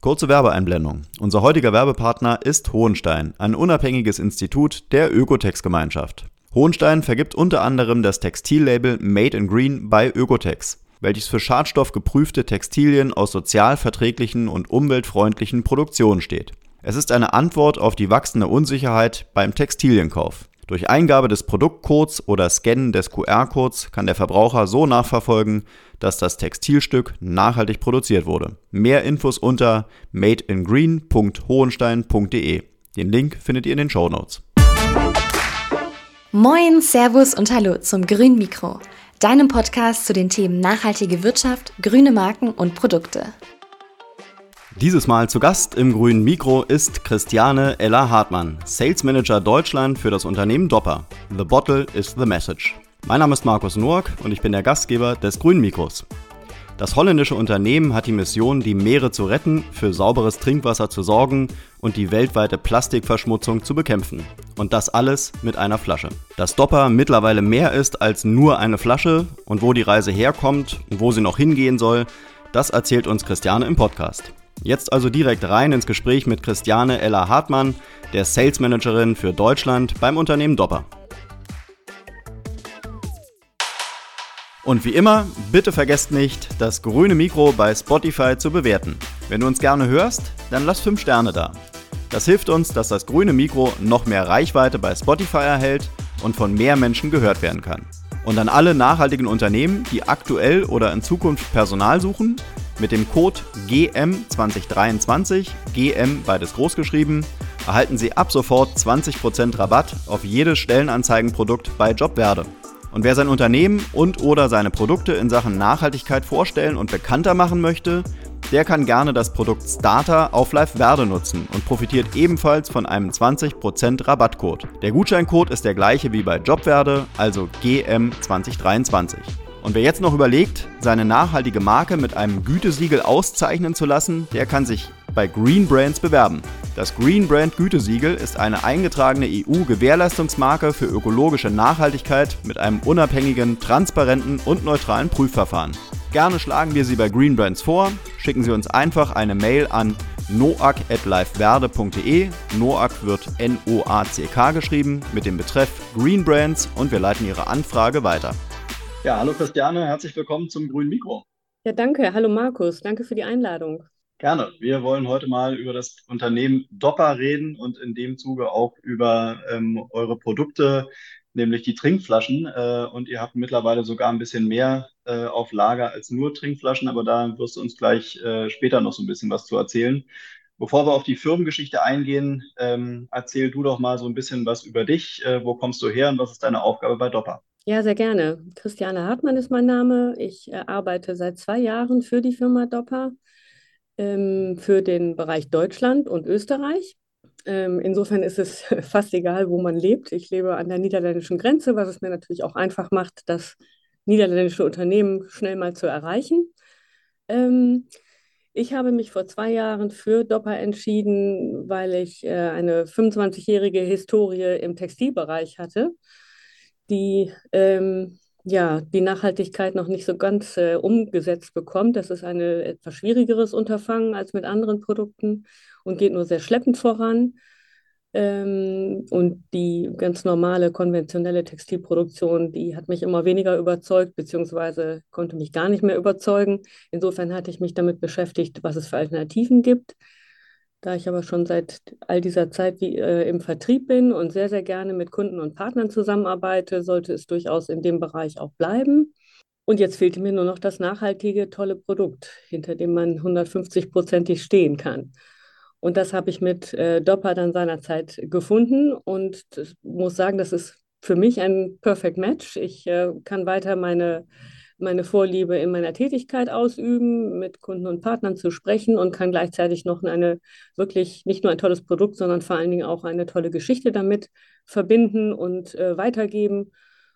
Kurze Werbeeinblendung. Unser heutiger Werbepartner ist Hohenstein, ein unabhängiges Institut der Ökotex-Gemeinschaft. Hohenstein vergibt unter anderem das Textillabel Made in Green bei Ökotex, welches für schadstoffgeprüfte Textilien aus sozial verträglichen und umweltfreundlichen Produktionen steht. Es ist eine Antwort auf die wachsende Unsicherheit beim Textilienkauf. Durch Eingabe des Produktcodes oder Scannen des QR-Codes kann der Verbraucher so nachverfolgen, dass das Textilstück nachhaltig produziert wurde. Mehr Infos unter madeingreen.hohenstein.de. Den Link findet ihr in den Show Notes. Moin, Servus und Hallo zum Grün Mikro, deinem Podcast zu den Themen nachhaltige Wirtschaft, grüne Marken und Produkte. Dieses Mal zu Gast im grünen Mikro ist Christiane Ella Hartmann, Sales Manager Deutschland für das Unternehmen Dopper. The Bottle is the Message. Mein Name ist Markus Noack und ich bin der Gastgeber des grünen Mikros. Das holländische Unternehmen hat die Mission, die Meere zu retten, für sauberes Trinkwasser zu sorgen und die weltweite Plastikverschmutzung zu bekämpfen. Und das alles mit einer Flasche. Dass Dopper mittlerweile mehr ist als nur eine Flasche und wo die Reise herkommt und wo sie noch hingehen soll, das erzählt uns Christiane im Podcast. Jetzt also direkt rein ins Gespräch mit Christiane Ella Hartmann, der Sales Managerin für Deutschland beim Unternehmen Dopper. Und wie immer, bitte vergesst nicht, das grüne Mikro bei Spotify zu bewerten. Wenn du uns gerne hörst, dann lass 5 Sterne da. Das hilft uns, dass das grüne Mikro noch mehr Reichweite bei Spotify erhält und von mehr Menschen gehört werden kann. Und an alle nachhaltigen Unternehmen, die aktuell oder in Zukunft Personal suchen, mit dem Code GM2023, GM beides groß geschrieben, erhalten Sie ab sofort 20% Rabatt auf jedes Stellenanzeigenprodukt bei Jobwerde. Und wer sein Unternehmen und oder seine Produkte in Sachen Nachhaltigkeit vorstellen und bekannter machen möchte, der kann gerne das Produkt Starter auf Live Werde nutzen und profitiert ebenfalls von einem 20% Rabattcode. Der Gutscheincode ist der gleiche wie bei Jobwerde, also GM2023. Und wer jetzt noch überlegt, seine nachhaltige Marke mit einem Gütesiegel auszeichnen zu lassen, der kann sich bei Green Brands bewerben. Das Green Brand Gütesiegel ist eine eingetragene EU-Gewährleistungsmarke für ökologische Nachhaltigkeit mit einem unabhängigen, transparenten und neutralen Prüfverfahren. Gerne schlagen wir Sie bei Green Brands vor. Schicken Sie uns einfach eine Mail an noac.liveverde.de. Noac wird N-O-A-C-K geschrieben mit dem Betreff Green Brands und wir leiten Ihre Anfrage weiter. Ja, hallo Christiane, herzlich willkommen zum Grünen Mikro. Ja, danke. Hallo Markus, danke für die Einladung. Gerne. Wir wollen heute mal über das Unternehmen Dopper reden und in dem Zuge auch über ähm, eure Produkte, nämlich die Trinkflaschen. Äh, und ihr habt mittlerweile sogar ein bisschen mehr äh, auf Lager als nur Trinkflaschen, aber da wirst du uns gleich äh, später noch so ein bisschen was zu erzählen. Bevor wir auf die Firmengeschichte eingehen, ähm, erzähl du doch mal so ein bisschen was über dich. Äh, wo kommst du her und was ist deine Aufgabe bei Dopper? Ja, sehr gerne. Christiane Hartmann ist mein Name. Ich äh, arbeite seit zwei Jahren für die Firma Dopper, ähm, für den Bereich Deutschland und Österreich. Ähm, insofern ist es fast egal, wo man lebt. Ich lebe an der niederländischen Grenze, was es mir natürlich auch einfach macht, das niederländische Unternehmen schnell mal zu erreichen. Ähm, ich habe mich vor zwei Jahren für Dopper entschieden, weil ich äh, eine 25-jährige Historie im Textilbereich hatte die ähm, ja, die Nachhaltigkeit noch nicht so ganz äh, umgesetzt bekommt. Das ist ein etwas schwierigeres Unterfangen als mit anderen Produkten und geht nur sehr schleppend voran. Ähm, und die ganz normale konventionelle Textilproduktion, die hat mich immer weniger überzeugt, beziehungsweise konnte mich gar nicht mehr überzeugen. Insofern hatte ich mich damit beschäftigt, was es für Alternativen gibt. Da ich aber schon seit all dieser Zeit wie, äh, im Vertrieb bin und sehr, sehr gerne mit Kunden und Partnern zusammenarbeite, sollte es durchaus in dem Bereich auch bleiben. Und jetzt fehlte mir nur noch das nachhaltige, tolle Produkt, hinter dem man 150-prozentig stehen kann. Und das habe ich mit äh, Dopper dann seinerzeit gefunden und muss sagen, das ist für mich ein Perfect Match. Ich äh, kann weiter meine meine Vorliebe in meiner Tätigkeit ausüben, mit Kunden und Partnern zu sprechen und kann gleichzeitig noch eine wirklich nicht nur ein tolles Produkt, sondern vor allen Dingen auch eine tolle Geschichte damit verbinden und äh, weitergeben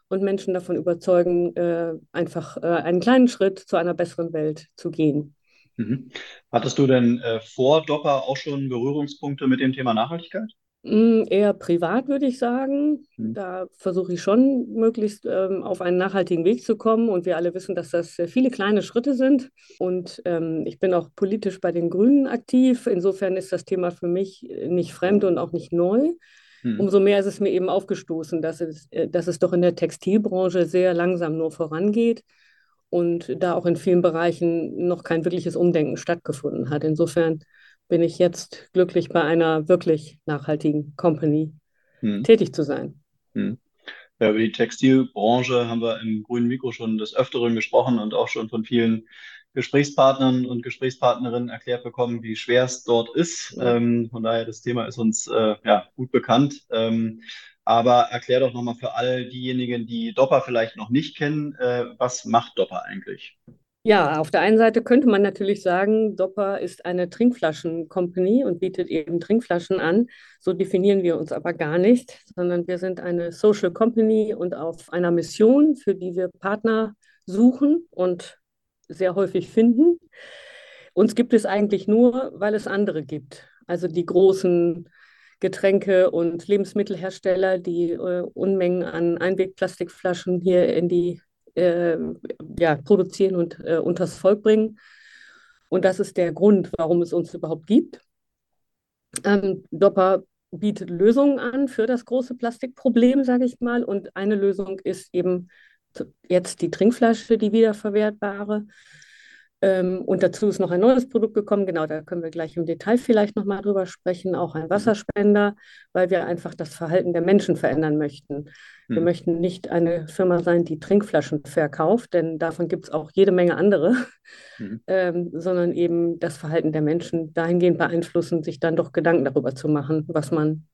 und Menschen davon überzeugen, äh, einfach äh, einen kleinen Schritt zu einer besseren Welt zu gehen. Mhm. Hattest du denn äh, vor Dopper auch schon Berührungspunkte mit dem Thema Nachhaltigkeit? Mm, Eher privat würde ich sagen. Hm. Da versuche ich schon, möglichst ähm, auf einen nachhaltigen Weg zu kommen. Und wir alle wissen, dass das viele kleine Schritte sind. Und ähm, ich bin auch politisch bei den Grünen aktiv. Insofern ist das Thema für mich äh, nicht fremd und auch nicht neu. Hm. Umso mehr ist es mir eben aufgestoßen, dass es, äh, dass es doch in der Textilbranche sehr langsam nur vorangeht und da auch in vielen Bereichen noch kein wirkliches Umdenken stattgefunden hat. Insofern bin ich jetzt glücklich, bei einer wirklich nachhaltigen Company Hm. tätig zu sein. Hm. Ja, über die Textilbranche haben wir im grünen Mikro schon des Öfteren gesprochen und auch schon von vielen Gesprächspartnern und Gesprächspartnerinnen erklärt bekommen, wie schwer es dort ist. Ähm, von daher, das Thema ist uns äh, ja, gut bekannt. Ähm, aber erklär doch nochmal für all diejenigen, die Dopper vielleicht noch nicht kennen, äh, was macht Dopper eigentlich? Ja, auf der einen Seite könnte man natürlich sagen, Dopper ist eine Trinkflaschen-Company und bietet eben Trinkflaschen an. So definieren wir uns aber gar nicht, sondern wir sind eine Social Company und auf einer Mission, für die wir Partner suchen und sehr häufig finden. Uns gibt es eigentlich nur, weil es andere gibt. Also die großen Getränke- und Lebensmittelhersteller, die äh, Unmengen an Einwegplastikflaschen hier in die äh, ja, produzieren und äh, unters Volk bringen. Und das ist der Grund, warum es uns überhaupt gibt. Ähm, Dopper bietet Lösungen an für das große Plastikproblem, sage ich mal. Und eine Lösung ist eben jetzt die Trinkflasche, die wiederverwertbare. Ähm, und dazu ist noch ein neues Produkt gekommen. Genau, da können wir gleich im Detail vielleicht nochmal drüber sprechen. Auch ein Wasserspender, weil wir einfach das Verhalten der Menschen verändern möchten. Wir Hm. möchten nicht eine Firma sein, die Trinkflaschen verkauft, denn davon gibt es auch jede Menge andere, Mhm. ähm, sondern eben das Verhalten der Menschen dahingehend beeinflussen, sich dann doch Gedanken darüber zu machen, was man,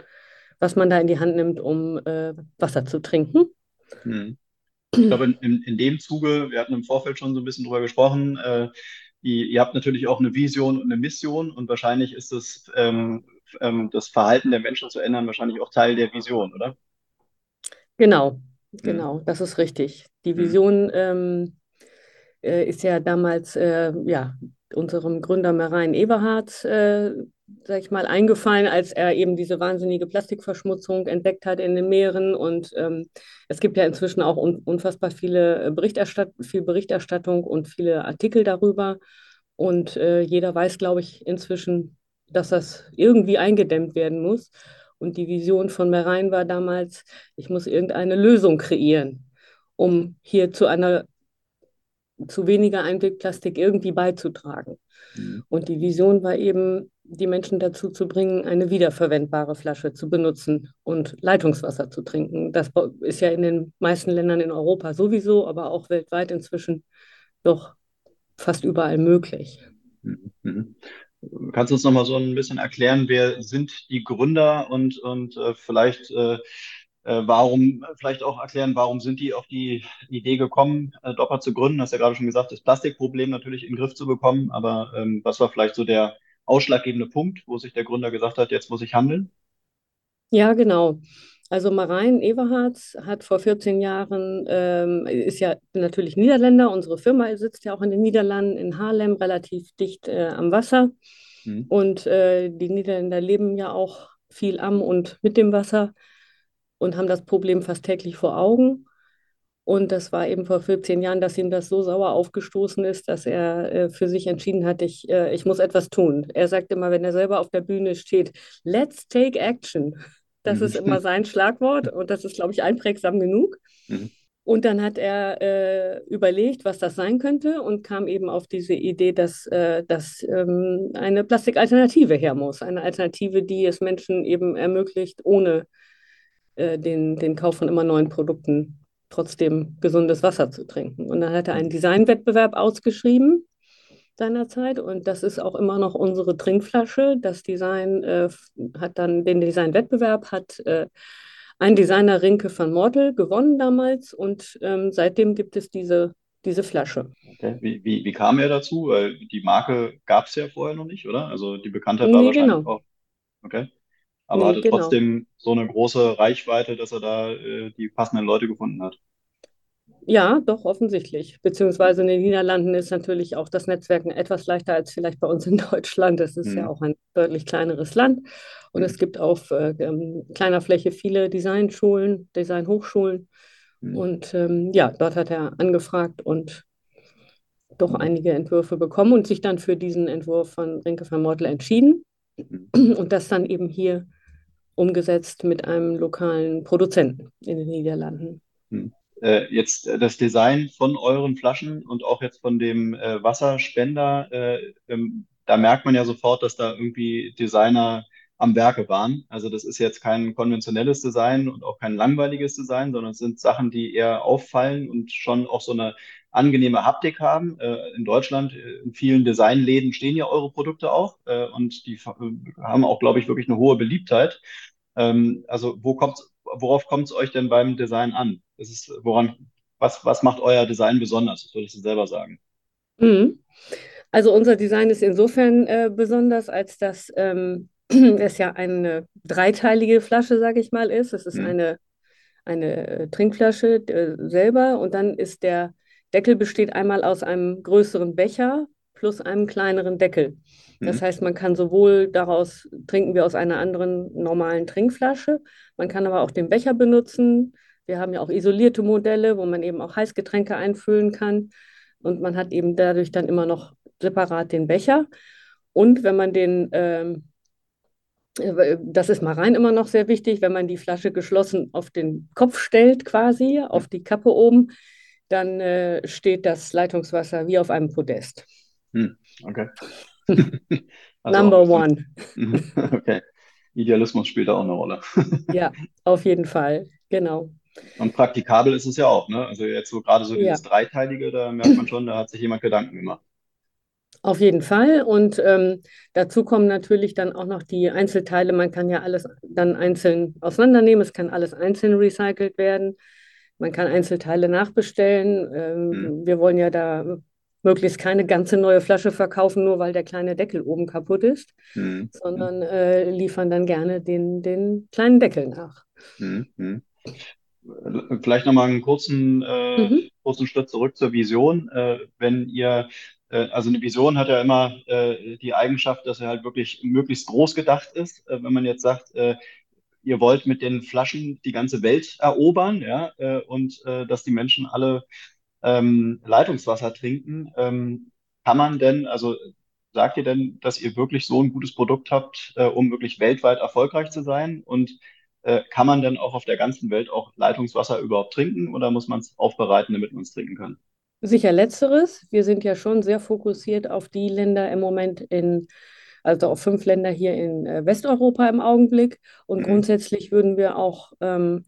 was man da in die Hand nimmt, um äh, Wasser zu trinken. Hm. Ich glaube, in, in, in dem Zuge, wir hatten im Vorfeld schon so ein bisschen drüber gesprochen, äh, die, ihr habt natürlich auch eine Vision und eine Mission und wahrscheinlich ist das, ähm, ähm, das Verhalten der Menschen zu ändern wahrscheinlich auch Teil der Vision, oder? Genau, Hm. genau, das ist richtig. Die Hm. Vision ähm, äh, ist ja damals äh, ja, unserem Gründer Marein Eberhardt, äh, sag ich mal, eingefallen, als er eben diese wahnsinnige Plastikverschmutzung entdeckt hat in den Meeren. Und ähm, es gibt ja inzwischen auch un unfassbar viele Berichterstatt viel Berichterstattung und viele Artikel darüber. Und äh, jeder weiß, glaube ich, inzwischen, dass das irgendwie eingedämmt werden muss. Und die Vision von Marein war damals, ich muss irgendeine Lösung kreieren, um hier zu einer zu weniger Einwegplastik irgendwie beizutragen. Hm. Und die Vision war eben, die Menschen dazu zu bringen, eine wiederverwendbare Flasche zu benutzen und Leitungswasser zu trinken. Das ist ja in den meisten Ländern in Europa sowieso, aber auch weltweit inzwischen doch fast überall möglich. Mhm. Mhm. Kannst du uns noch mal so ein bisschen erklären, wer sind die Gründer und, und äh, vielleicht äh, äh, warum, vielleicht auch erklären, warum sind die auf die Idee gekommen, äh, Dopper zu gründen? Hast ja gerade schon gesagt, das Plastikproblem natürlich in den Griff zu bekommen, aber ähm, was war vielleicht so der ausschlaggebende Punkt, wo sich der Gründer gesagt hat, jetzt muss ich handeln? Ja, genau. Also Marein Everhardt hat vor 14 Jahren, ähm, ist ja natürlich Niederländer, unsere Firma sitzt ja auch in den Niederlanden, in Haarlem, relativ dicht äh, am Wasser. Mhm. Und äh, die Niederländer leben ja auch viel am und mit dem Wasser und haben das Problem fast täglich vor Augen. Und das war eben vor 14 Jahren, dass ihm das so sauer aufgestoßen ist, dass er äh, für sich entschieden hat, ich, äh, ich muss etwas tun. Er sagt immer, wenn er selber auf der Bühne steht, let's take action. Das Mhm. ist immer sein Schlagwort und das ist, glaube ich, einprägsam genug. Mhm. Und dann hat er äh, überlegt, was das sein könnte und kam eben auf diese Idee, dass, äh, dass ähm, eine Plastikalternative her muss. Eine Alternative, die es Menschen eben ermöglicht, ohne äh, den, den Kauf von immer neuen Produkten trotzdem gesundes Wasser zu trinken. Und dann hat er einen Designwettbewerb ausgeschrieben seinerzeit und das ist auch immer noch unsere Trinkflasche. Das Design äh, hat dann den Designwettbewerb, hat äh, ein Designer Rinke van Mortel gewonnen damals und ähm, seitdem gibt es diese, diese Flasche. Okay. Wie, wie, wie kam er dazu? Weil die Marke gab es ja vorher noch nicht, oder? Also die Bekanntheit war Nee, wahrscheinlich genau. auch, okay. Aber Nee, hatte genau. trotzdem so eine große Reichweite, dass er da äh, die passenden Leute gefunden hat. Ja, doch, offensichtlich. Beziehungsweise in den Niederlanden ist natürlich auch das Netzwerken etwas leichter als vielleicht bei uns in Deutschland. Es ist mhm. ja auch ein deutlich kleineres Land. Und mhm. es gibt auf äh, ähm, kleiner Fläche viele Designschulen, Designhochschulen. Mhm. Und ähm, ja, dort hat er angefragt und doch einige Entwürfe bekommen und sich dann für diesen Entwurf von Rinke van Mortel entschieden. Mhm. Und das dann eben hier umgesetzt mit einem lokalen Produzenten in den Niederlanden. Mhm äh, jetzt äh, das Design von euren Flaschen und auch jetzt von dem äh, Wasserspender, äh, ähm, da merkt man ja sofort, dass da irgendwie Designer am Werke waren. Also das ist jetzt kein konventionelles Design und auch kein langweiliges Design, sondern es sind Sachen, die eher auffallen und schon auch so eine angenehme Haptik haben. Äh, in Deutschland, äh, in vielen Designläden stehen ja eure Produkte auch und die haben auch, glaube ich, wirklich eine hohe Beliebtheit. Ähm, also wo kommt worauf kommt es euch denn beim Design an? Das ist, woran, was, was macht euer Design besonders? Das würdest du selber sagen. Mhm. Also unser Design ist insofern äh, besonders, als dass ähm, es ja eine dreiteilige Flasche, sage ich mal, ist. Es ist mhm. eine, eine äh, Trinkflasche äh, selber und dann ist der Deckel besteht einmal aus einem größeren Becher plus einem kleineren Deckel. Das mhm. heißt, man kann sowohl daraus trinken wie aus einer anderen normalen Trinkflasche, man kann aber auch den Becher benutzen. Wir haben ja auch isolierte Modelle, wo man eben auch Heißgetränke einfüllen kann. Und man hat eben dadurch dann immer noch separat den Becher. Und wenn man den, ähm, äh, das ist mal rein immer noch sehr wichtig, wenn man die Flasche geschlossen auf den Kopf stellt, quasi, auf die Kappe oben, dann äh, steht das Leitungswasser wie auf einem Podest. Hm, okay. also Number one. okay. Idealismus spielt da auch eine Rolle. ja, auf jeden Fall. Genau. Und praktikabel ist es ja auch, ne? Also jetzt so gerade so dieses ja. Dreiteilige, da merkt man schon, da hat sich jemand Gedanken gemacht. Auf jeden Fall. Und ähm, dazu kommen natürlich dann auch noch die Einzelteile. Man kann ja alles dann einzeln auseinandernehmen. Es kann alles einzeln recycelt werden. Man kann Einzelteile nachbestellen. Ähm, hm. Wir wollen ja da möglichst keine ganze neue Flasche verkaufen, nur weil der kleine Deckel oben kaputt ist, mhm. sondern äh, liefern dann gerne den, den kleinen Deckel nach. Mhm. Vielleicht nochmal einen kurzen, äh, mhm. kurzen Schritt zurück zur Vision. Äh, wenn ihr, äh, also eine Vision hat ja immer äh, die Eigenschaft, dass er halt wirklich möglichst groß gedacht ist. Äh, wenn man jetzt sagt, ihr wollt mit den Flaschen die ganze Welt erobern, ja, und dass die Menschen alle ähm, Leitungswasser trinken. Ähm, kann man denn, also sagt ihr denn, dass ihr wirklich so ein gutes Produkt habt, äh, um wirklich weltweit erfolgreich zu sein? Und äh, kann man denn auch auf der ganzen Welt auch Leitungswasser überhaupt trinken oder muss man es aufbereiten, damit man es trinken kann? Sicher letzteres. Wir sind ja schon sehr fokussiert auf die Länder im Moment in, also auf fünf Länder hier in äh, Westeuropa im Augenblick. Und mhm. grundsätzlich würden wir auch ähm,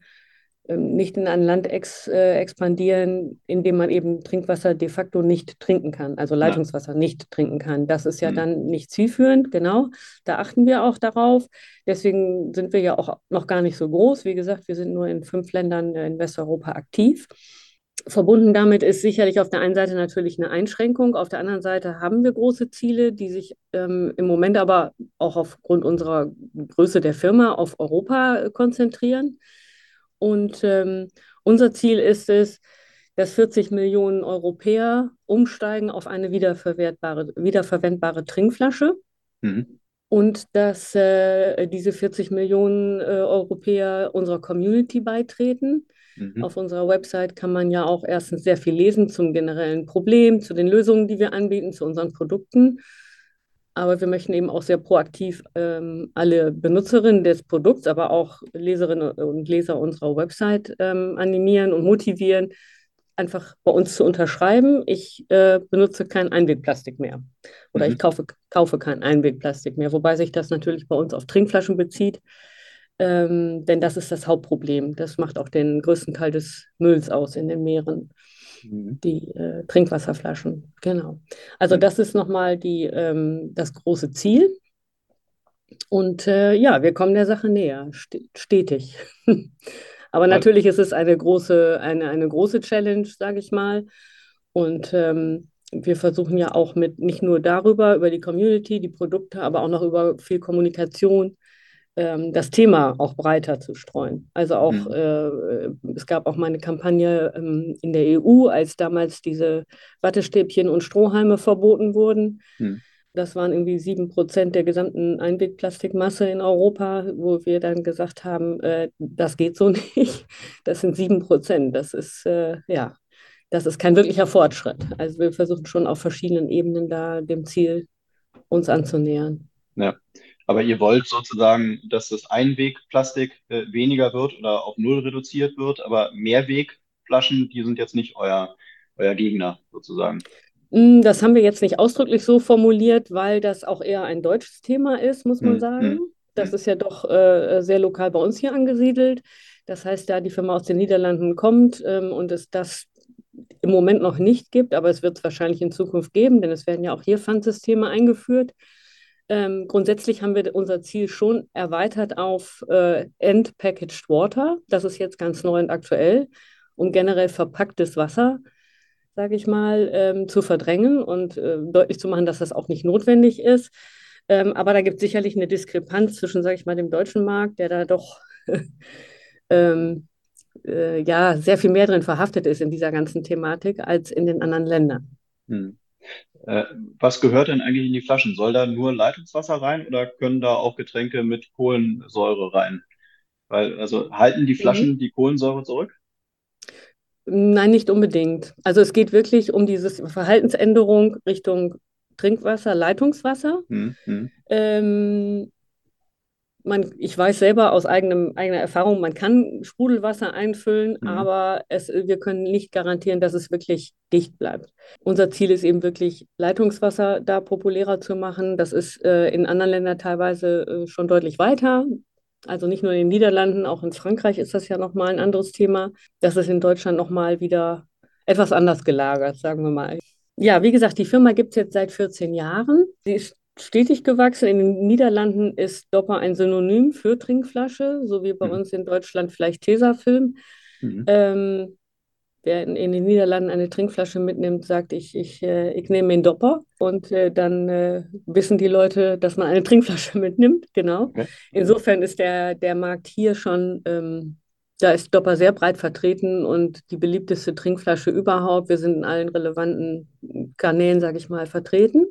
ähm, nicht in ein Land ex, äh, expandieren, in dem man eben Trinkwasser de facto nicht trinken kann, also Leitungswasser ja. nicht trinken kann. Das ist ja mhm. dann nicht zielführend, genau. Da achten wir auch darauf. Deswegen sind wir ja auch noch gar nicht so groß. Wie gesagt, wir sind nur in fünf Ländern in Westeuropa aktiv. Verbunden damit ist sicherlich auf der einen Seite natürlich eine Einschränkung, auf der anderen Seite haben wir große Ziele, die sich ähm, im Moment aber auch aufgrund unserer Größe der Firma auf Europa äh, konzentrieren. Und ähm, unser Ziel ist es, dass 40 Millionen Europäer umsteigen auf eine wiederverwertbare, wiederverwendbare Trinkflasche. Mhm. Und dass äh, diese 40 Millionen äh, Europäer unserer Community beitreten. Mhm. Auf unserer Website kann man ja auch erstens sehr viel lesen zum generellen Problem, zu den Lösungen, die wir anbieten, zu unseren Produkten. Aber wir möchten eben auch sehr proaktiv ähm, alle Benutzerinnen des Produkts, aber auch Leserinnen und Leser unserer Website ähm, animieren und motivieren, einfach bei uns zu unterschreiben. Ich äh, benutze kein Einwegplastik mehr oder mhm. ich kaufe, kaufe kein Einwegplastik mehr, wobei sich das natürlich bei uns auf Trinkflaschen bezieht. Ähm, denn das ist das Hauptproblem. Das macht auch den größten Teil des Mülls aus in den Meeren. Mhm. die äh, Trinkwasserflaschen. Genau. Also das ist nochmal die, ähm, das große Ziel. Und äh, ja, wir kommen der Sache näher, st stetig. Aber natürlich ist es eine große, eine, eine große Challenge, sage ich mal. Und ähm, wir versuchen ja auch mit nicht nur darüber, über die Community, die Produkte, aber auch noch über viel Kommunikation ähm, das Thema auch breiter zu streuen. Also auch, mhm. äh, es gab auch mal eine Kampagne ähm, in der EU, als damals diese Wattestäbchen und Strohhalme verboten wurden. Mhm. Das waren irgendwie sieben Prozent der gesamten Einwegplastikmasse in Europa, wo wir dann gesagt haben, äh, das geht so nicht. Das sind sieben Prozent. Das ist, äh, ja, das ist kein wirklicher Fortschritt. Also wir versuchen schon auf verschiedenen Ebenen da dem Ziel uns anzunähern. Ja, aber ihr wollt sozusagen, dass das Einwegplastik äh, weniger wird oder auf Null reduziert wird, aber Mehrwegflaschen, die sind jetzt nicht euer, euer Gegner sozusagen. Hm, das haben wir jetzt nicht ausdrücklich so formuliert, weil das auch eher ein deutsches Thema ist, muss man hm, sagen. Hm, das ist ja doch äh, sehr lokal bei uns hier angesiedelt. Das heißt, da die Firma aus den Niederlanden kommt ähm, und es das im Moment noch nicht gibt, aber es wird es wahrscheinlich in Zukunft geben, denn es werden ja auch hier Pfandsysteme eingeführt. Ähm, grundsätzlich haben wir unser Ziel schon erweitert auf äh, End-Packaged Water. Das ist jetzt ganz neu und aktuell, um generell verpacktes Wasser sage ich mal, ähm, zu verdrängen und äh, deutlich zu machen, dass das auch nicht notwendig ist. Ähm, aber da gibt es sicherlich eine Diskrepanz zwischen, sage ich mal, dem deutschen Markt, der da doch ähm, äh, ja sehr viel mehr drin verhaftet ist in dieser ganzen Thematik als in den anderen Ländern. Hm. Äh, was gehört denn eigentlich in die Flaschen? Soll da nur Leitungswasser rein oder können da auch Getränke mit Kohlensäure rein? Weil, also halten die Flaschen mhm. die Kohlensäure zurück? Nein, nicht unbedingt. Also es geht wirklich um diese Verhaltensänderung Richtung Trinkwasser, Leitungswasser. Mhm. Ähm, man, ich weiß selber aus eigenem, eigener Erfahrung, man kann Sprudelwasser einfüllen, mhm. aber es, wir können nicht garantieren, dass es wirklich dicht bleibt. Unser Ziel ist eben wirklich, Leitungswasser da populärer zu machen. Das ist äh, in anderen Ländern teilweise äh, schon deutlich weiter. Also nicht nur in den Niederlanden, auch in Frankreich ist das ja nochmal ein anderes Thema. Das ist in Deutschland nochmal wieder etwas anders gelagert, sagen wir mal. Ja, wie gesagt, die Firma gibt es jetzt seit 14 Jahren. Sie ist stetig gewachsen. In den Niederlanden ist Dopper ein Synonym für Trinkflasche, so wie bei mhm. uns in Deutschland vielleicht Tesafilm. Mhm. Ähm, wer in, in, den Niederlanden eine Trinkflasche mitnimmt, sagt, ich, ich, äh, ich nehme den Dopper. Und äh, dann äh, wissen die Leute, dass man eine Trinkflasche mitnimmt. Genau. Okay. Insofern ist der, der Markt hier schon, ähm, da ist Dopper sehr breit vertreten und die beliebteste Trinkflasche überhaupt. Wir sind in allen relevanten Kanälen, sage ich mal, vertreten.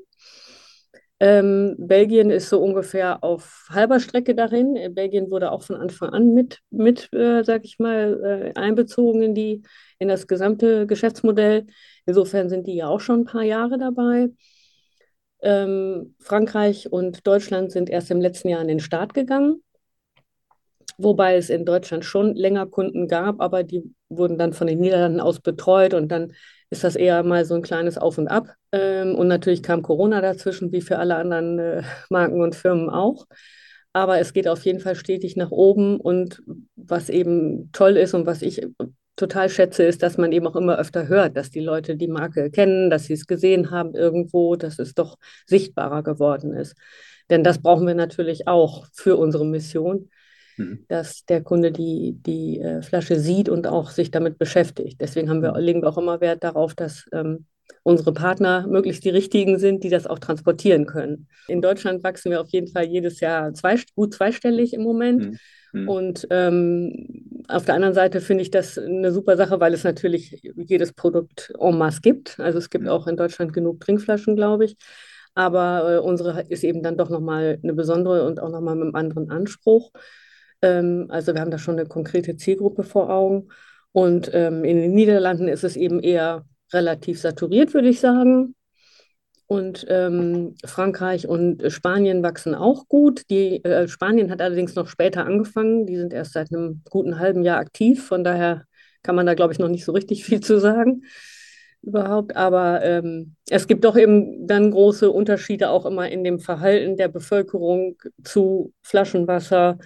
Ähm, Belgien ist so ungefähr auf halber Strecke darin. Belgien wurde auch von Anfang an mit, mit äh, sage ich mal, äh, einbezogen in, die, in das gesamte Geschäftsmodell. Insofern sind die ja auch schon ein paar Jahre dabei. Ähm, Frankreich und Deutschland sind erst im letzten Jahr an den Start gegangen, wobei es in Deutschland schon länger Kunden gab, aber die wurden dann von den Niederlanden aus betreut und dann ist das eher mal so ein kleines Auf und Ab. Ähm, und natürlich kam Corona dazwischen, wie für alle anderen äh, Marken und Firmen auch. Aber es geht auf jeden Fall stetig nach oben. Und was eben toll ist und was ich total schätze, ist, dass man eben auch immer öfter hört, dass die Leute die Marke kennen, dass sie es gesehen haben irgendwo, dass es doch sichtbarer geworden ist. Denn das brauchen wir natürlich auch für unsere Mission mhm. dass der Kunde die, die äh, Flasche sieht und auch sich damit beschäftigt. Deswegen haben wir, mhm. legen wir auch immer Wert darauf, dass ähm, unsere Partner möglichst die richtigen sind, die das auch transportieren können. In Deutschland wachsen wir auf jeden Fall jedes Jahr zwei, gut zweistellig im Moment. Mhm. mhm. Und ähm, auf der anderen Seite finde ich das eine super Sache, weil es natürlich jedes Produkt en masse gibt. Also es gibt mhm. auch in Deutschland genug Trinkflaschen, glaube ich. Aber äh, unsere ist eben dann doch nochmal eine besondere und auch nochmal mit einem anderen Anspruch. Ähm, also wir haben da schon eine konkrete Zielgruppe vor Augen. Und ähm, in den Niederlanden ist es eben eher relativ saturiert, würde ich sagen. Und ähm, Frankreich und Spanien wachsen auch gut. Die, äh, Spanien hat allerdings noch später angefangen. Die sind erst seit einem guten halben Jahr aktiv. Von daher kann man da, glaube ich, noch nicht so richtig viel zu sagen überhaupt. Aber ähm, es gibt doch eben dann große Unterschiede auch immer in dem Verhalten der Bevölkerung zu Flaschenwasser,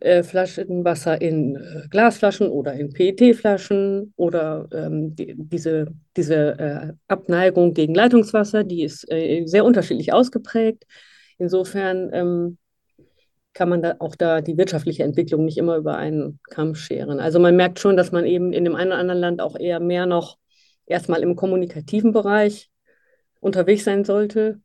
äh, Flaschenwasser in äh, Glasflaschen oder in PET-Flaschen oder ähm, die, diese, diese äh, Abneigung gegen Leitungswasser, die ist äh, sehr unterschiedlich ausgeprägt. Insofern ähm, kann man da auch da die wirtschaftliche Entwicklung nicht immer über einen Kamm scheren. Also man merkt schon, dass man eben in dem einen oder anderen Land auch eher mehr noch erstmal im kommunikativen Bereich unterwegs sein sollte.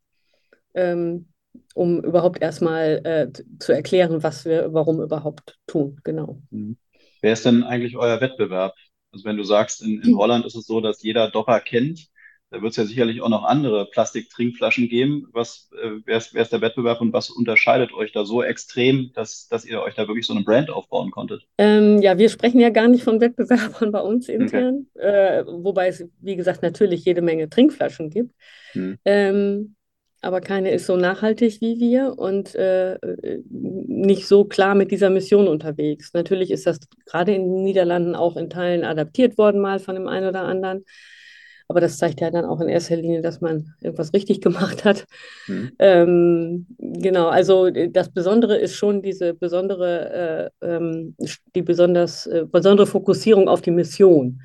Ähm, um überhaupt erstmal äh, zu erklären, was wir warum überhaupt tun. Genau. Mhm. Wer ist denn eigentlich euer Wettbewerb? Also wenn du sagst, in, in Holland ist es so, dass jeder Dopper kennt, da wird es ja sicherlich auch noch andere Plastiktrinkflaschen geben. Was, äh, wer, ist, wer ist der Wettbewerb und was unterscheidet euch da so extrem, dass, dass ihr euch da wirklich so eine Brand aufbauen konntet? Ähm, ja, wir sprechen ja gar nicht von Wettbewerbern bei uns intern, okay. äh, wobei es, wie gesagt, natürlich jede Menge Trinkflaschen gibt. Hm. Ähm, aber keine ist so nachhaltig wie wir und äh, nicht so klar mit dieser Mission unterwegs. Natürlich ist das gerade in den Niederlanden auch in Teilen adaptiert worden, mal von dem einen oder anderen. Aber das zeigt ja dann auch in erster Linie, dass man irgendwas richtig gemacht hat. Mhm. Ähm, genau, also das Besondere ist schon diese besondere, äh, ähm, die besonders, äh, besondere Fokussierung auf die Mission.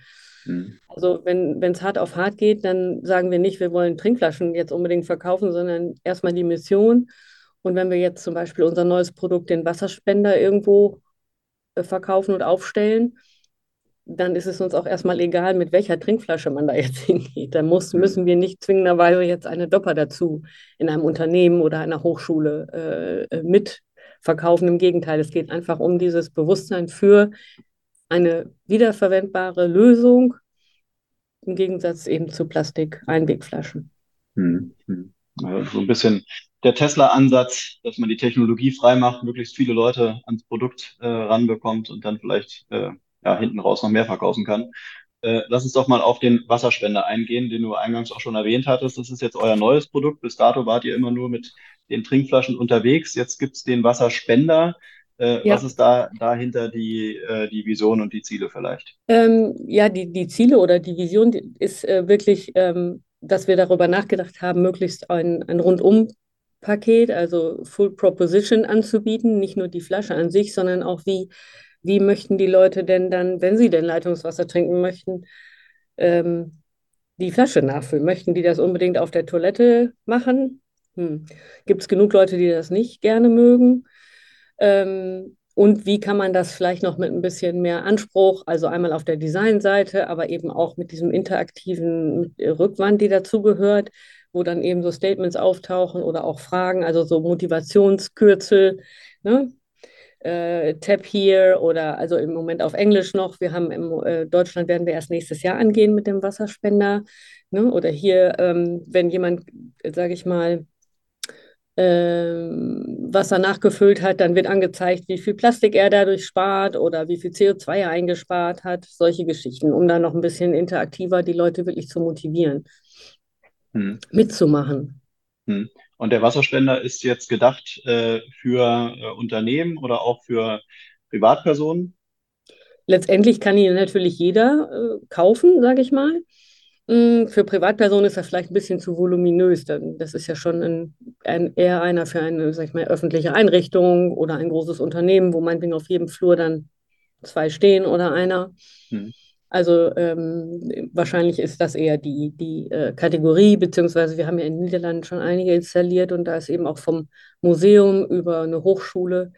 Mhm. Also wenn es hart auf hart geht, dann sagen wir nicht, wir wollen Trinkflaschen jetzt unbedingt verkaufen, sondern erstmal die Mission. Und wenn wir jetzt zum Beispiel unser neues Produkt, den Wasserspender, irgendwo äh, verkaufen und aufstellen, dann ist es uns auch erstmal egal, mit welcher Trinkflasche man da jetzt hingeht. Da muss, mhm. müssen wir nicht zwingenderweise jetzt eine Dopper dazu in einem Unternehmen oder einer Hochschule äh, äh, mitverkaufen. Im Gegenteil, es geht einfach um dieses Bewusstsein für eine wiederverwendbare Lösung im Gegensatz eben zu Plastik-Einwegflaschen. Hm, hm. Also so ein bisschen der Tesla-Ansatz, dass man die Technologie frei macht, möglichst viele Leute ans Produkt äh, ranbekommt und dann vielleicht äh, ja, hinten raus noch mehr verkaufen kann. Äh, lass uns doch mal auf den Wasserspender eingehen, den du eingangs auch schon erwähnt hattest. Das ist jetzt euer neues Produkt. Bis dato wart ihr immer nur mit den Trinkflaschen unterwegs. Jetzt gibt es den Wasserspender. Äh, ja. Was ist da dahinter die, äh, die Vision und die Ziele vielleicht? Ähm, ja, die, die Ziele oder die Vision ist äh, wirklich, ähm, dass wir darüber nachgedacht haben, möglichst ein, ein Rundum-Paket, also Full Proposition anzubieten, nicht nur die Flasche an sich, sondern auch wie wie möchten die Leute denn dann, wenn sie denn Leitungswasser trinken möchten, ähm, die Flasche nachfüllen? Möchten die das unbedingt auf der Toilette machen? Hm. Gibt es genug Leute, die das nicht gerne mögen? Ähm, und wie kann man das vielleicht noch mit ein bisschen mehr Anspruch, also einmal auf der Designseite, aber eben auch mit diesem interaktiven Rückwand, die dazugehört, wo dann eben so Statements auftauchen oder auch Fragen, also so Motivationskürzel, ne? äh, Tap Here oder also im Moment auf Englisch noch. Wir haben in äh, Deutschland werden wir erst nächstes Jahr angehen mit dem Wasserspender. Ne? Oder hier, ähm, wenn jemand, sage ich mal, ähm, Wasser nachgefüllt hat, dann wird angezeigt, wie viel Plastik er dadurch spart oder wie viel CO2 er eingespart hat. Solche Geschichten, um dann noch ein bisschen interaktiver die Leute wirklich zu motivieren, hm. mitzumachen. Hm. Und der Wasserspender ist jetzt gedacht äh, für äh, Unternehmen oder auch für Privatpersonen? Letztendlich kann ihn natürlich jeder äh, kaufen, sage ich mal. Für Privatpersonen ist das vielleicht ein bisschen zu voluminös. Denn das ist ja schon ein, ein, eher einer für eine sag ich mal, öffentliche Einrichtung oder ein großes Unternehmen, wo meinetwegen auf jedem Flur dann zwei stehen oder einer. Hm. Also ähm, wahrscheinlich ist das eher die, die äh, Kategorie, beziehungsweise wir haben ja in den Niederlanden schon einige installiert und da ist eben auch vom Museum über eine Hochschule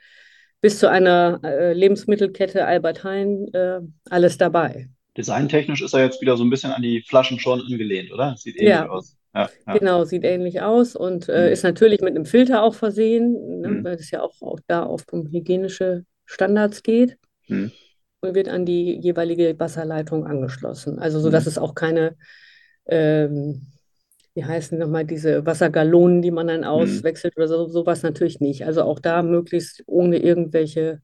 bis zu einer äh, Lebensmittelkette Albert Heijn äh, alles dabei. Designtechnisch ist er jetzt wieder so ein bisschen an die Flaschen schon angelehnt, oder? Sieht ähnlich ja. aus. Ja, ja. Genau, sieht ähnlich aus und äh, mhm. ist natürlich mit einem Filter auch versehen, ne, mhm. weil es ja auch, auch da auf um hygienische Standards geht. Mhm und wird an die jeweilige Wasserleitung angeschlossen. Also so, dass mhm. es auch keine, ähm, wie heißen nochmal, diese Wassergalonen, die man dann mhm. auswechselt oder so, sowas natürlich nicht. Also auch da möglichst ohne irgendwelche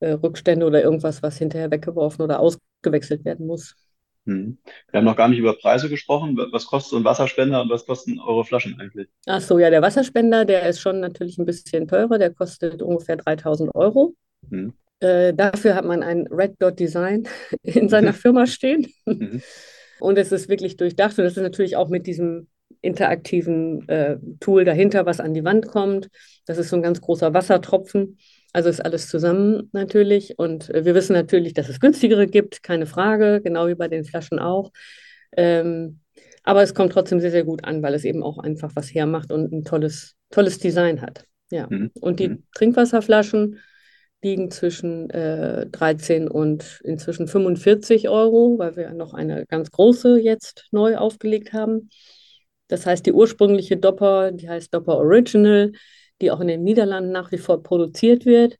äh, Rückstände oder irgendwas, was hinterher weggeworfen oder ausgewechselt werden muss. Mhm. Wir haben noch gar nicht über Preise gesprochen. Was kostet so ein Wasserspender und was kosten eure Flaschen eigentlich? Ach so, ja, der Wasserspender, der ist schon natürlich ein bisschen teurer. Der kostet ungefähr 3000 Euro. Mhm. Äh, dafür hat man ein Red Dot Design in seiner. Firma stehen. Mhm. Und es ist wirklich durchdacht. Und das ist natürlich auch mit diesem interaktiven äh, Tool dahinter, was an die Wand kommt. Das ist so ein ganz großer Wassertropfen. Also ist alles zusammen natürlich. Und äh, wir wissen natürlich, dass es günstigere gibt, keine Frage, genau wie bei den Flaschen auch. Ähm, aber es kommt trotzdem sehr, sehr gut an, weil es eben auch einfach was hermacht und ein tolles, tolles Design hat. Ja. Mhm. Und die mhm. Trinkwasserflaschen liegen zwischen äh, 13 und inzwischen 45 Euro, weil wir noch eine ganz große jetzt neu aufgelegt haben. Das heißt, die ursprüngliche Dopper, die heißt Dopper Original, die auch in den Niederlanden nach wie vor produziert wird,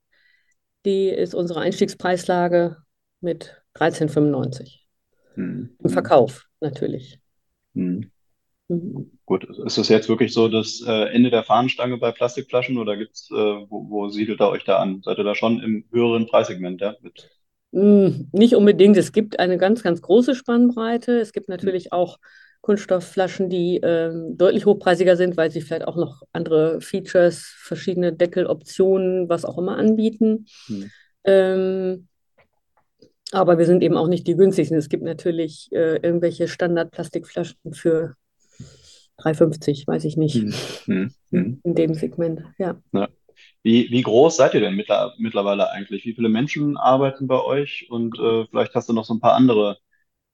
die ist unsere Einstiegspreislage mit 13,95. Hm. Im Verkauf natürlich. Hm. Mhm. Gut, ist das jetzt wirklich so das äh, Ende der Fahnenstange bei Plastikflaschen oder gibt's, äh, wo, wo siedelt ihr euch da an? Seid ihr da schon im höheren Preissegment, ja? Mit hm, Nicht unbedingt. Es gibt eine ganz, ganz große Spannbreite. Es gibt natürlich auch Kunststoffflaschen, die ähm, deutlich hochpreisiger sind, weil sie vielleicht auch noch andere Features, verschiedene Deckeloptionen, was auch immer anbieten. Hm. Ähm, aber wir sind eben auch nicht die günstigsten. Es gibt natürlich äh, irgendwelche Standardplastikflaschen für 3,50, weiß ich nicht. Hm. Hm. hm. In dem Segment, ja. ja. Wie, wie groß seid ihr denn mittlerweile eigentlich? Wie viele Menschen arbeiten bei euch? Und äh, vielleicht hast du noch so ein paar andere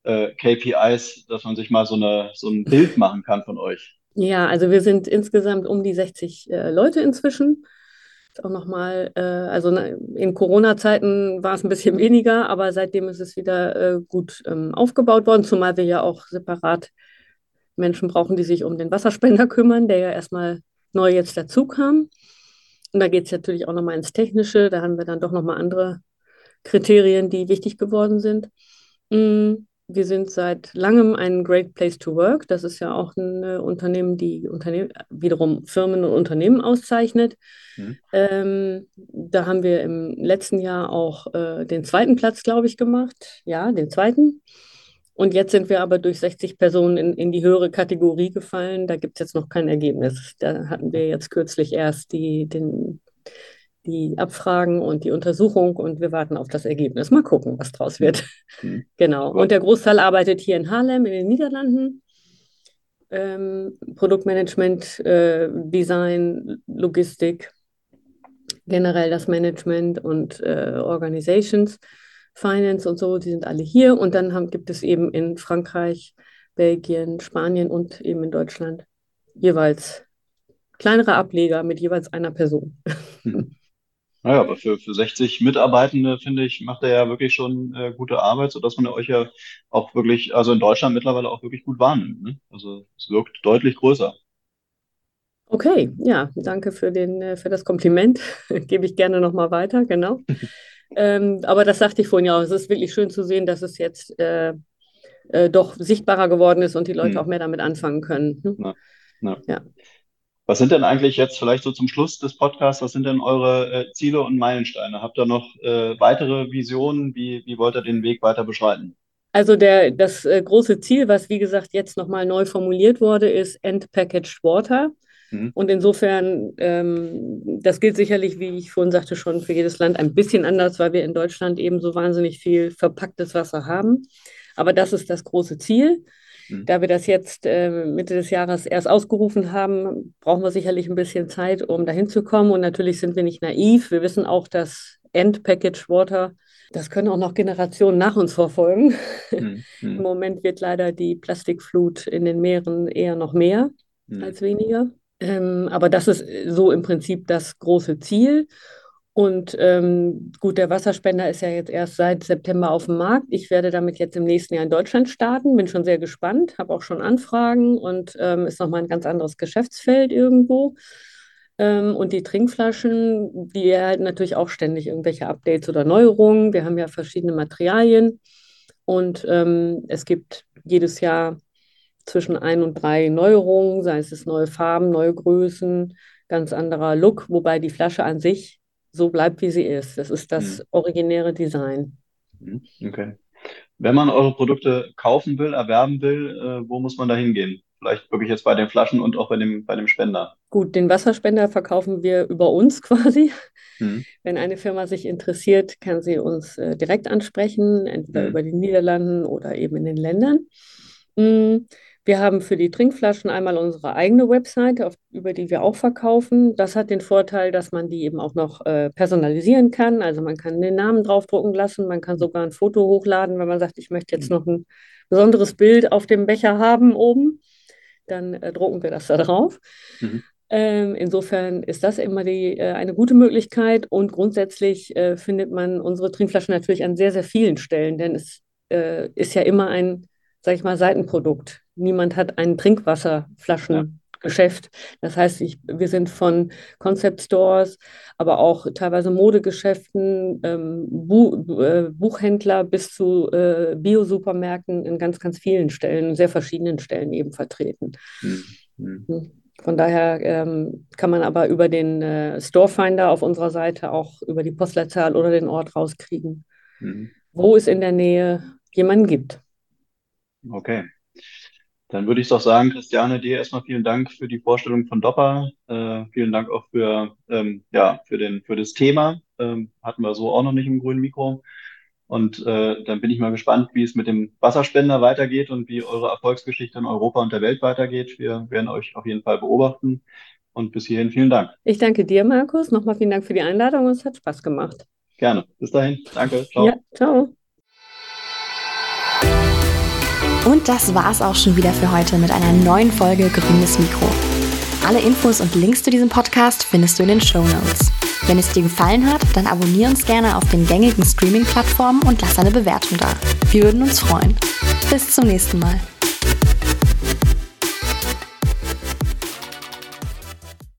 äh, KPIs, dass man sich mal so, eine, so ein Bild machen kann von euch. Ja, also wir sind insgesamt um die 60 äh, Leute inzwischen. Auch nochmal, äh, also in Corona-Zeiten war es ein bisschen weniger, aber seitdem ist es wieder äh, gut ähm, aufgebaut worden, zumal wir ja auch separat Menschen brauchen, die sich um den Wasserspender kümmern, der ja erstmal neu jetzt dazu kam. Und da geht es natürlich auch nochmal ins Technische. Da haben wir dann doch nochmal andere Kriterien, die wichtig geworden sind. Mm, wir sind seit langem ein Great Place to Work. Das ist ja auch ein äh, Unternehmen, die Unternehmen, wiederum Firmen und Unternehmen auszeichnet. Mhm. Ähm, da haben wir im letzten Jahr auch äh, den zweiten Platz, glaube ich, gemacht. Ja, den zweiten. Und jetzt sind wir aber durch 60 Personen in, in die höhere Kategorie gefallen. Da gibt es jetzt noch kein Ergebnis. Da hatten wir jetzt kürzlich erst die, den, die Abfragen und die Untersuchung und wir warten auf das Ergebnis. Mal gucken, was draus wird. Mhm. Genau. Und der Großteil arbeitet hier in Haarlem in den Niederlanden. Ähm, Produktmanagement, äh, Design, Logistik, generell das Management und äh, Organizations. Finance und so, die sind alle hier. Und dann haben, gibt es eben in Frankreich, Belgien, Spanien und eben in Deutschland jeweils kleinere Ableger mit jeweils einer Person. Hm. Naja, aber für, für 60 Mitarbeitende, finde ich, macht er ja wirklich schon äh, gute Arbeit, sodass man euch ja auch wirklich, also in Deutschland mittlerweile auch wirklich gut wahrnimmt. Ne? Also es wirkt deutlich größer. Okay, ja, danke für, den, äh, für das Kompliment. Gebe ich gerne nochmal weiter, genau. Ähm, aber das sagte ich vorhin ja auch. Es ist wirklich schön zu sehen, dass es jetzt äh, äh, doch sichtbarer geworden ist und die Leute hm. auch mehr damit anfangen können. Hm? Na, na. Ja. Was sind denn eigentlich jetzt vielleicht so zum Schluss des Podcasts, was sind denn eure äh, Ziele und Meilensteine? Habt ihr noch äh, weitere Visionen? Wie, wie wollt ihr den Weg weiter beschreiten? Also der, das äh, große Ziel, was wie gesagt jetzt nochmal neu formuliert wurde, ist End Packaged Water. Mhm. Und insofern, ähm, das gilt sicherlich, wie ich vorhin sagte, schon für jedes Land ein bisschen anders, weil wir in Deutschland eben so wahnsinnig viel verpacktes Wasser haben. Aber das ist das große Ziel. Mhm. Da wir das jetzt äh, Mitte des Jahres erst ausgerufen haben, brauchen wir sicherlich ein bisschen Zeit, um dahin zu kommen. Und natürlich sind wir nicht naiv. Wir wissen auch, dass End-Package Water, das können auch noch Generationen nach uns verfolgen. Mhm. Im Moment wird leider die Plastikflut in den Meeren eher noch mehr mhm. als weniger. Ähm, aber das ist so im Prinzip das große Ziel. Und ähm, gut, der Wasserspender ist ja jetzt erst seit September auf dem Markt. Ich werde damit jetzt im nächsten Jahr in Deutschland starten, bin schon sehr gespannt, habe auch schon Anfragen und ähm, ist nochmal ein ganz anderes Geschäftsfeld irgendwo. Ähm, und die Trinkflaschen, die erhalten natürlich auch ständig irgendwelche Updates oder Neuerungen. Wir haben ja verschiedene Materialien und ähm, es gibt jedes Jahr zwischen ein und drei Neuerungen, sei es neue Farben, neue Größen, ganz anderer Look, wobei die Flasche an sich so bleibt, wie sie ist. Das ist das mhm. originäre Design. Mhm. Okay. Wenn man eure Produkte kaufen will, erwerben will, äh, wo muss man da hingehen? Vielleicht wirklich jetzt bei den Flaschen und auch bei dem, bei dem Spender. Gut, den Wasserspender verkaufen wir über uns quasi. Mhm. Wenn eine Firma sich interessiert, kann sie uns äh, direkt ansprechen, entweder mhm. über die Niederlanden oder eben in den Ländern. Mhm. Wir haben für die Trinkflaschen einmal unsere eigene Webseite, auf, über die wir auch verkaufen. Das hat den Vorteil, dass man die eben auch noch äh, personalisieren kann. Also man kann den Namen draufdrucken lassen, man kann sogar ein Foto hochladen, wenn man sagt, ich möchte jetzt noch ein besonderes Bild auf dem Becher haben oben. Dann äh, drucken wir das da drauf. Mhm. Ähm, insofern ist das immer die, äh, eine gute Möglichkeit und grundsätzlich äh, findet man unsere Trinkflaschen natürlich an sehr, sehr vielen Stellen, denn es äh, ist ja immer ein sag ich mal, Seitenprodukt. Niemand hat ein Trinkwasserflaschengeschäft. Das heißt, ich, wir sind von Concept Stores, aber auch teilweise Modegeschäften, ähm, Bu äh, Buchhändler bis zu äh, Bio-Supermärkten in ganz, ganz vielen Stellen, sehr verschiedenen Stellen eben vertreten. Mhm. Mhm. Von daher ähm, kann man aber über den äh, Storefinder auf unserer Seite auch über die Postleitzahl oder den Ort rauskriegen, mhm. wo es in der Nähe jemanden gibt. Okay. Dann würde ich doch sagen, Christiane, dir erstmal vielen Dank für die Vorstellung von Dopper. Äh, vielen Dank auch für, ähm, ja, für, den, für das Thema. Ähm, hatten wir so auch noch nicht im grünen Mikro. Und äh, dann bin ich mal gespannt, wie es mit dem Wasserspender weitergeht und wie eure Erfolgsgeschichte in Europa und der Welt weitergeht. Wir werden euch auf jeden Fall beobachten. Und bis hierhin vielen Dank. Ich danke dir, Markus. Nochmal vielen Dank für die Einladung. Es hat Spaß gemacht. Gerne. Bis dahin. Danke. Ciao. Ja, ciao. Und das war's auch schon wieder für heute mit einer neuen Folge Grünes Mikro. Alle Infos und Links zu diesem Podcast findest du in den Show Notes. Wenn es dir gefallen hat, dann abonniere uns gerne auf den gängigen Streaming-Plattformen und lass eine Bewertung da. Wir würden uns freuen. Bis zum nächsten Mal.